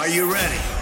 Are you ready?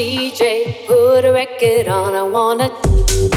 DJ, put a record on. I wanna.